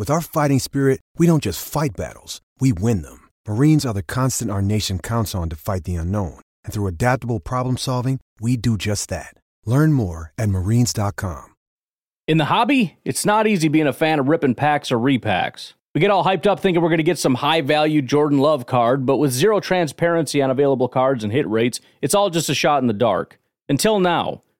With our fighting spirit, we don't just fight battles, we win them. Marines are the constant our nation counts on to fight the unknown. And through adaptable problem solving, we do just that. Learn more at marines.com. In the hobby, it's not easy being a fan of ripping packs or repacks. We get all hyped up thinking we're going to get some high value Jordan Love card, but with zero transparency on available cards and hit rates, it's all just a shot in the dark. Until now.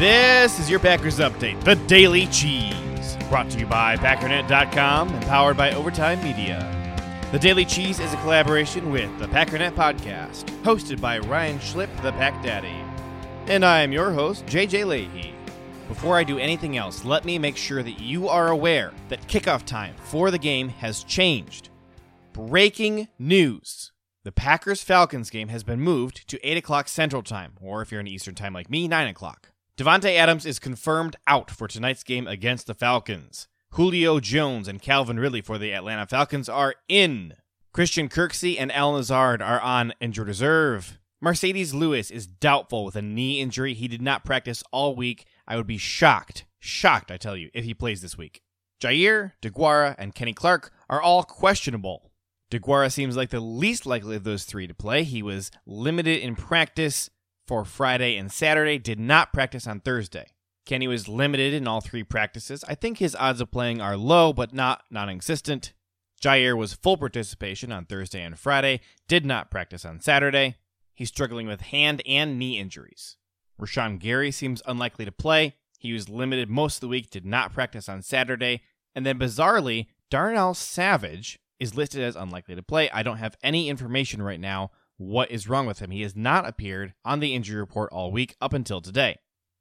This is your Packers update, the Daily Cheese, brought to you by Packernet.com and powered by Overtime Media. The Daily Cheese is a collaboration with the Packernet Podcast, hosted by Ryan Schlip, the Pack Daddy. And I am your host, JJ Leahy. Before I do anything else, let me make sure that you are aware that kickoff time for the game has changed. Breaking news. The Packers Falcons game has been moved to 8 o'clock Central Time, or if you're in Eastern Time like me, 9 o'clock. Davante Adams is confirmed out for tonight's game against the Falcons. Julio Jones and Calvin Ridley for the Atlanta Falcons are in. Christian Kirksey and Al Lazard are on injured reserve. Marcedes Lewis is doubtful with a knee injury. He did not practice all week. I would be shocked, shocked, I tell you, if he plays this week. Jaire, DeGuara, and Kenny Clark are all questionable. DeGuara seems like the least likely of those three to play. He was limited in practice for Friday and Saturday, did not practice on Thursday. Kenny was limited in all three practices. I think his odds of playing are low, but not non existent. Jaire was full participation on Thursday and Friday, did not practice on Saturday. He's struggling with hand and knee injuries. Rashan Gary seems unlikely to play. He was limited most of the week, did not practice on Saturday. And then bizarrely, Darnell Savage is listed as unlikely to play. I don't have any information right now what is wrong with him. He has not appeared on the injury report all week up until today.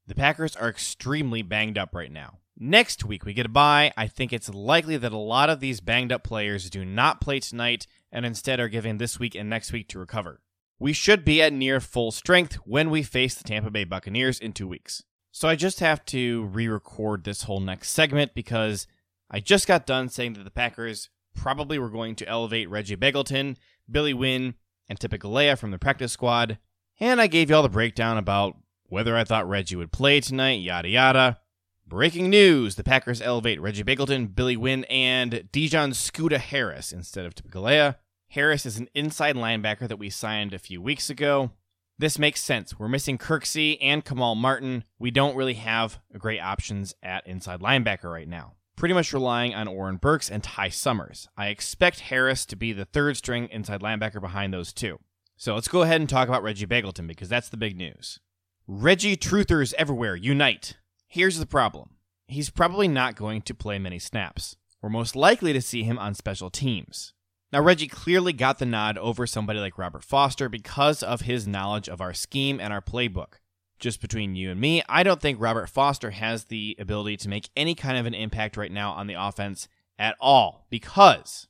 The Packers are extremely banged up right now. Next week we get a bye. I think it's likely that a lot of these banged up players do not play tonight and instead are given this week and next week to recover. We should be at near full strength when we face the Tampa Bay Buccaneers in two weeks. So I just have to re record this whole next segment because I just got done saying that the Packers probably were going to elevate Reggie Begelton, Billy Winn, and Tipa Galeai from the practice squad. And I gave you all the breakdown about whether I thought Reggie would play tonight, yada yada. Breaking news the Packers elevate Reggie Begelton, Billy Winn, and De'Jon Scooter Harris instead of Tipa Galeai. Harris is an inside linebacker that we signed a few weeks ago. This makes sense. We're missing Kirksey and Kamal Martin. We don't really have great options at inside linebacker right now pretty much relying on Oren Burks and Ty Summers. I expect Harris to be the third string inside linebacker behind those two. So let's go ahead and talk about Reggie Begelton because that's the big news. Reggie truthers everywhere, unite. Here's the problem he's probably not going to play many snaps. We're most likely to see him on special teams. Now, Reggie clearly got the nod over somebody like Robert Foster because of his knowledge of our scheme and our playbook. Just between you and me, I don't think Robert Foster has the ability to make any kind of an impact right now on the offense at all because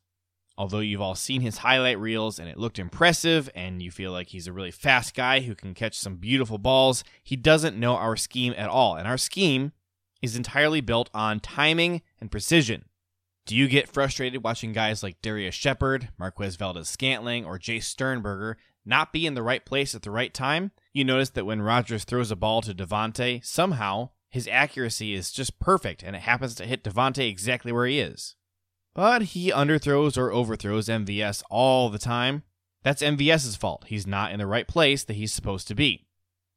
although you've all seen his highlight reels and it looked impressive and you feel like he's a really fast guy who can catch some beautiful balls, he doesn't know our scheme at all. And our scheme is entirely built on timing and precision. Do you get frustrated watching guys like Darrius Shepherd, Marquez Valdes-Scantling, or Jace Sternberger not be in the right place at the right time? You notice that when Rodgers throws a ball to Davante, somehow his accuracy is just perfect and it happens to hit Davante exactly where he is. But he underthrows or overthrows MVS all the time. That's MVS's fault. He's not in the right place that he's supposed to be.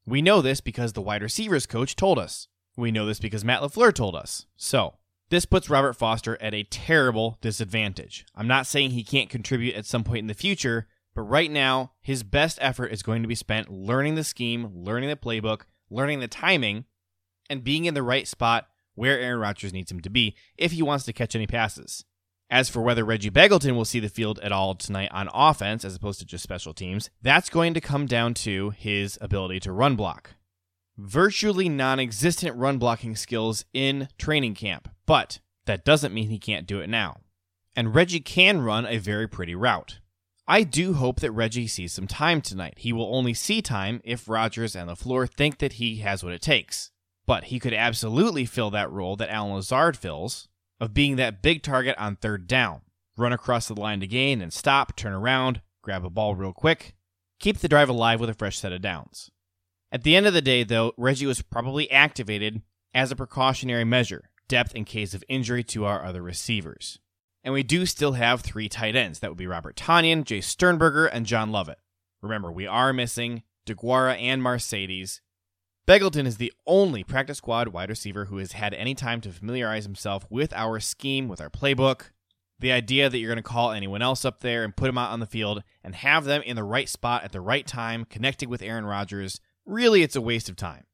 We know this because the wide receivers coach told us. We know this because Matt LaFleur told us. So, this puts Robert Foster at a terrible disadvantage. I'm not saying he can't contribute at some point in the future, but right now, his best effort is going to be spent learning the scheme, learning the playbook, learning the timing, and being in the right spot where Aaron Rodgers needs him to be if he wants to catch any passes. As for whether Reggie Begelton will see the field at all tonight on offense as opposed to just special teams, that's going to come down to his ability to run block virtually non existent run blocking skills in training camp, but that doesn't mean he can't do it now. And Reggie can run a very pretty route. I do hope that Reggie sees some time tonight. He will only see time if Rodgers and LaFleur think that he has what it takes. But he could absolutely fill that role that Allen Lazard fills of being that big target on third down. Run across the line to gain and stop, turn around, grab a ball real quick, keep the drive alive with a fresh set of downs. At the end of the day, though, Reggie was probably activated as a precautionary measure, depth in case of injury to our other receivers. And we do still have three tight ends. That would be Robert Tonyan, Jace Sternberger, and John Lovett. Remember, we are missing DeGuara and Mercedes. Begelton is the only practice squad wide receiver who has had any time to familiarize himself with our scheme, with our playbook. The idea that you're going to call anyone else up there and put them out on the field and have them in the right spot at the right time, connecting with Aaron Rodgers, really it's a waste of time.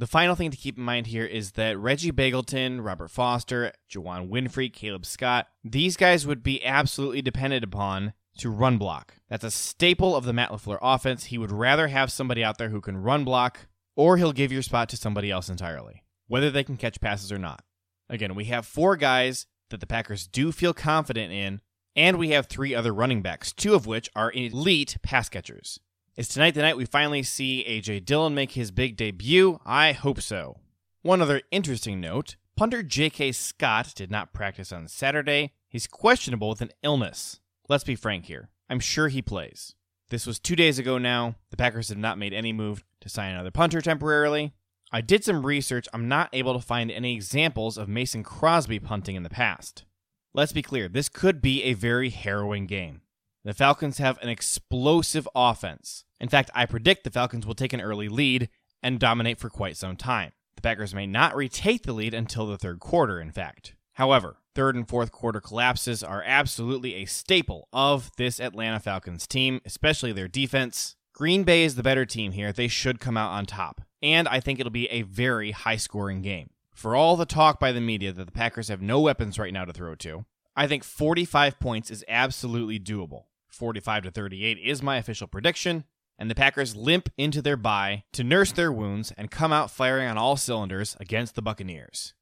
The final thing to keep in mind here is that Reggie Begelton, Robert Foster, Juwann Winfree, Caleb Scott, these guys would be absolutely dependent upon to run block. That's a staple of the Matt LaFleur offense. He would rather have somebody out there who can run block, or he'll give your spot to somebody else entirely, whether they can catch passes or not. Again, we have four guys that the Packers do feel confident in, and we have three other running backs, two of which are elite pass catchers. Is tonight the night we finally see AJ Dillon make his big debut? I hope so. One other interesting note punter J.K. Scott did not practice on Saturday. He's questionable with an illness. Let's be frank here. I'm sure he plays. This was two days ago now. The Packers have not made any move to sign another punter temporarily. I did some research. I'm not able to find any examples of Mason Crosby punting in the past. Let's be clear, this could be a very harrowing game. The Falcons have an explosive offense. In fact, I predict the Falcons will take an early lead and dominate for quite some time. The Packers may not retake the lead until the third quarter, in fact. However, third and fourth quarter collapses are absolutely a staple of this Atlanta Falcons team, especially their defense. Green Bay is the better team here. They should come out on top. And I think it'll be a very high scoring game. For all the talk by the media that the Packers have no weapons right now to throw to, I think 45 points is absolutely doable. 45 to 38 is my official prediction, and the Packers limp into their bye to nurse their wounds and come out firing on all cylinders against the Buccaneers.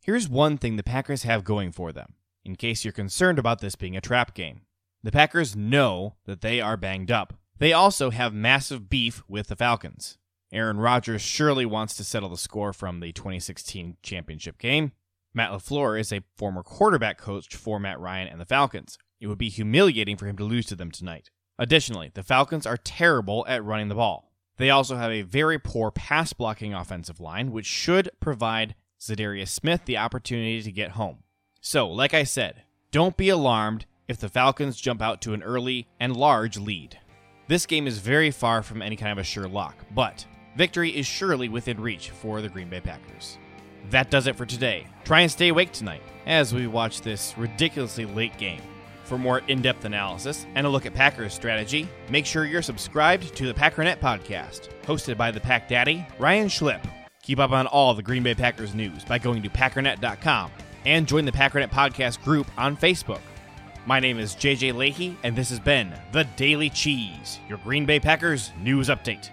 Here's one thing the Packers have going for them, in case you're concerned about this being a trap game. The Packers know that they are banged up. They also have massive beef with the Falcons. Aaron Rodgers surely wants to settle the score from the 2016 championship game. Matt LaFleur is a former quarterback coach for Matt Ryan and the Falcons, it would be humiliating for him to lose to them tonight. Additionally, the Falcons are terrible at running the ball. They also have a very poor pass blocking offensive line, which should provide Za'Darius Smith the opportunity to get home. So, like I said, don't be alarmed if the Falcons jump out to an early and large lead. This game is very far from any kind of a sure lock, but victory is surely within reach for the Green Bay Packers. That does it for today. Try and stay awake tonight as we watch this ridiculously late game. For more in depth analysis and a look at Packers strategy, make sure you're subscribed to the Packernet podcast, hosted by the Pack Daddy, Ryan Schlip. Keep up on all the Green Bay Packers news by going to packernet.com and join the Packernet podcast group on Facebook. My name is JJ Leahy, and this has been The Daily Cheese, your Green Bay Packers news update.